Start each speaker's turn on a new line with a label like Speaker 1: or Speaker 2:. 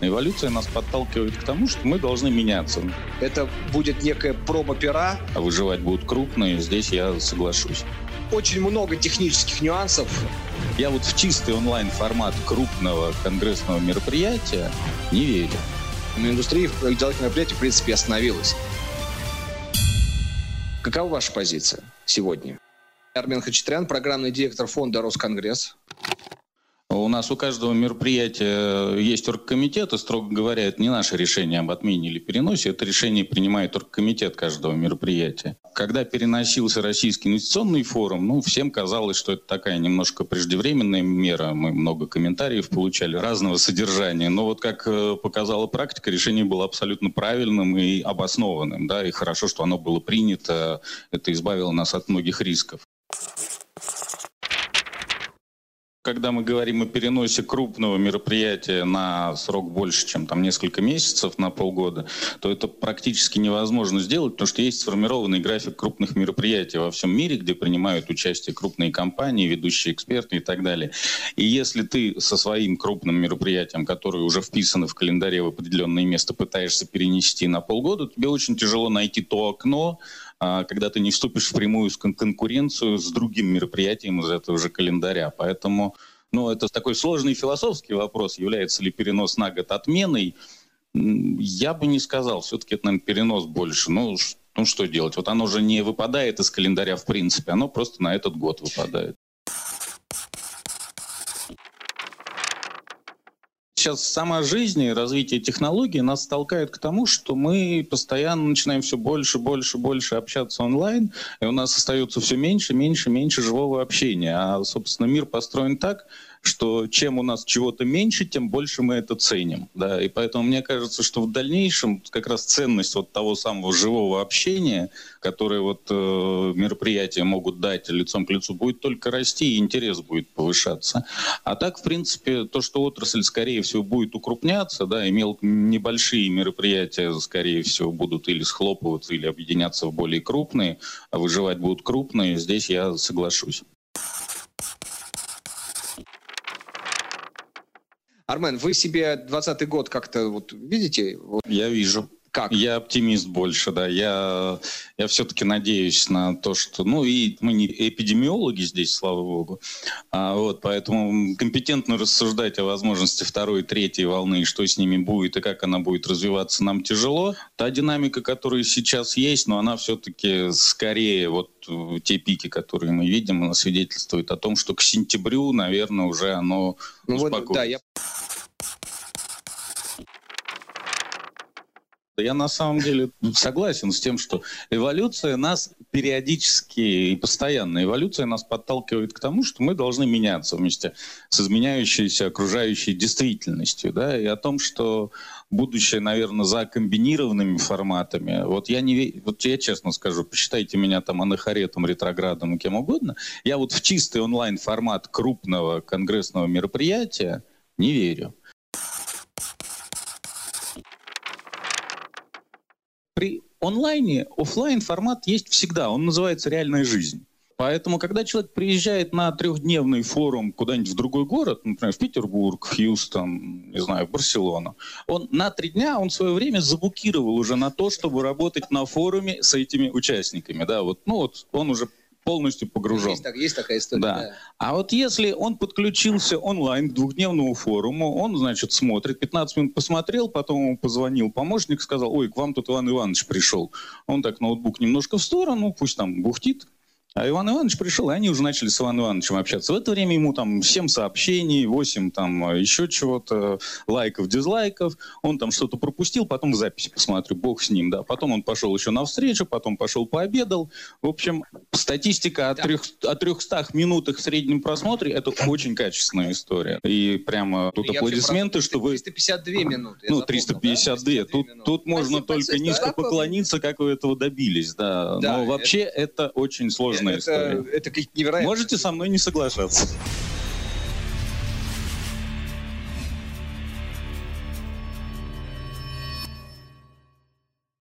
Speaker 1: Эволюция нас подталкивает к тому, что мы должны меняться.
Speaker 2: Это будет некая промо-пера.
Speaker 1: А выживать будут крупные, здесь я соглашусь.
Speaker 2: Очень много технических нюансов.
Speaker 1: Я вот в чистый онлайн-формат крупного конгрессного мероприятия не верю.
Speaker 2: На индустрии делать мероприятий, в принципе, остановилась. Какова ваша позиция сегодня? Армен Хачатрян, программный директор фонда «Росконгресс».
Speaker 1: Нас у каждого мероприятия есть оргкомитет, и, строго говоря, это не наше решение об отмене или переносе, это решение принимает оргкомитет каждого мероприятия. Когда переносился Российский инвестиционный форум, ну, всем казалось, что это такая немножко преждевременная мера. Мы много комментариев получали разного содержания. Но вот как э, показала практика, решение было абсолютно правильным и обоснованным. Да, и хорошо, что оно было принято. Это избавило нас от многих рисков когда мы говорим о переносе крупного мероприятия на срок больше, чем там несколько месяцев, на полгода, то это практически невозможно сделать, потому что есть сформированный график крупных мероприятий во всем мире, где принимают участие крупные компании, ведущие эксперты и так далее. И если ты со своим крупным мероприятием, которое уже вписано в календаре в определенное место, пытаешься перенести на полгода, тебе очень тяжело найти то окно, когда ты не вступишь в прямую конкуренцию с другим мероприятием из этого же календаря. Поэтому ну, это такой сложный философский вопрос, является ли перенос на год отменой. Я бы не сказал, все-таки это, наверное, перенос больше. Ну, ну, что делать? Вот оно же не выпадает из календаря в принципе, оно просто на этот год выпадает. Сейчас сама жизнь и развитие технологий нас толкает к тому, что мы постоянно начинаем все больше, больше, больше общаться онлайн, и у нас остается все меньше, меньше, меньше живого общения. А, собственно, мир построен так, что чем у нас чего-то меньше, тем больше мы это ценим. Да? И поэтому мне кажется, что в дальнейшем как раз ценность вот того самого живого общения, которое вот э, мероприятия могут дать лицом к лицу, будет только расти, и интерес будет повышаться. А так, в принципе, то, что отрасль, скорее всего, будет укрупняться, да, и мел... небольшие мероприятия, скорее всего, будут или схлопываться, или объединяться в более крупные, а выживать будут крупные, здесь я соглашусь.
Speaker 2: Армен, вы себе 20 год как-то вот видите?
Speaker 1: Я вижу. Как? Я оптимист больше, да. Я, я все-таки надеюсь на то, что... Ну, и мы не эпидемиологи здесь, слава богу. А, вот, поэтому компетентно рассуждать о возможности второй, третьей волны, что с ними будет и как она будет развиваться, нам тяжело. Та динамика, которая сейчас есть, но она все-таки скорее вот те пики, которые мы видим, она свидетельствует о том, что к сентябрю, наверное, уже оно ну, успокоится. Вот, да, я... Я на самом деле согласен с тем, что эволюция нас периодически и постоянно, эволюция нас подталкивает к тому, что мы должны меняться вместе с изменяющейся окружающей действительностью, да, и о том, что будущее, наверное, за комбинированными форматами. Вот я не, вот я честно скажу, посчитайте меня там анахаретом, ретроградом кем угодно. Я вот в чистый онлайн формат крупного конгрессного мероприятия не верю. При онлайне офлайн формат есть всегда, он называется реальная жизнь. Поэтому, когда человек приезжает на трехдневный форум куда-нибудь в другой город, например, в Петербург, Хьюстон, не знаю, в Барселону, он на три дня, он свое время заблокировал уже на то, чтобы работать на форуме с этими участниками. Да, вот, ну вот он уже полностью погружен.
Speaker 2: Есть, есть такая история.
Speaker 1: Да. да. А вот если он подключился онлайн к двухдневному форуму, он, значит, смотрит, 15 минут посмотрел, потом ему позвонил помощник, сказал, ой, к вам тут Иван Иванович пришел. Он так ноутбук немножко в сторону, пусть там бухтит, а Иван Иванович пришел, и они уже начали с Иваном Ивановичем общаться. В это время ему там 7 сообщений, 8 там еще чего-то, лайков, дизлайков. Он там что-то пропустил, потом в записи посмотрю, бог с ним, да. Потом он пошел еще на встречу, потом пошел пообедал. В общем, статистика о, трех, о 300 минутах в среднем просмотре – это очень качественная история. И прямо тут Я аплодисменты, что вы...
Speaker 2: 352 минуты.
Speaker 1: Ну, 352. Да? тут, тут можно спасибо, только низко поклониться, как вы этого добились, да. да Но вообще это, это очень сложно
Speaker 2: это,
Speaker 1: история.
Speaker 2: Это невероятно.
Speaker 1: Можете со мной не соглашаться.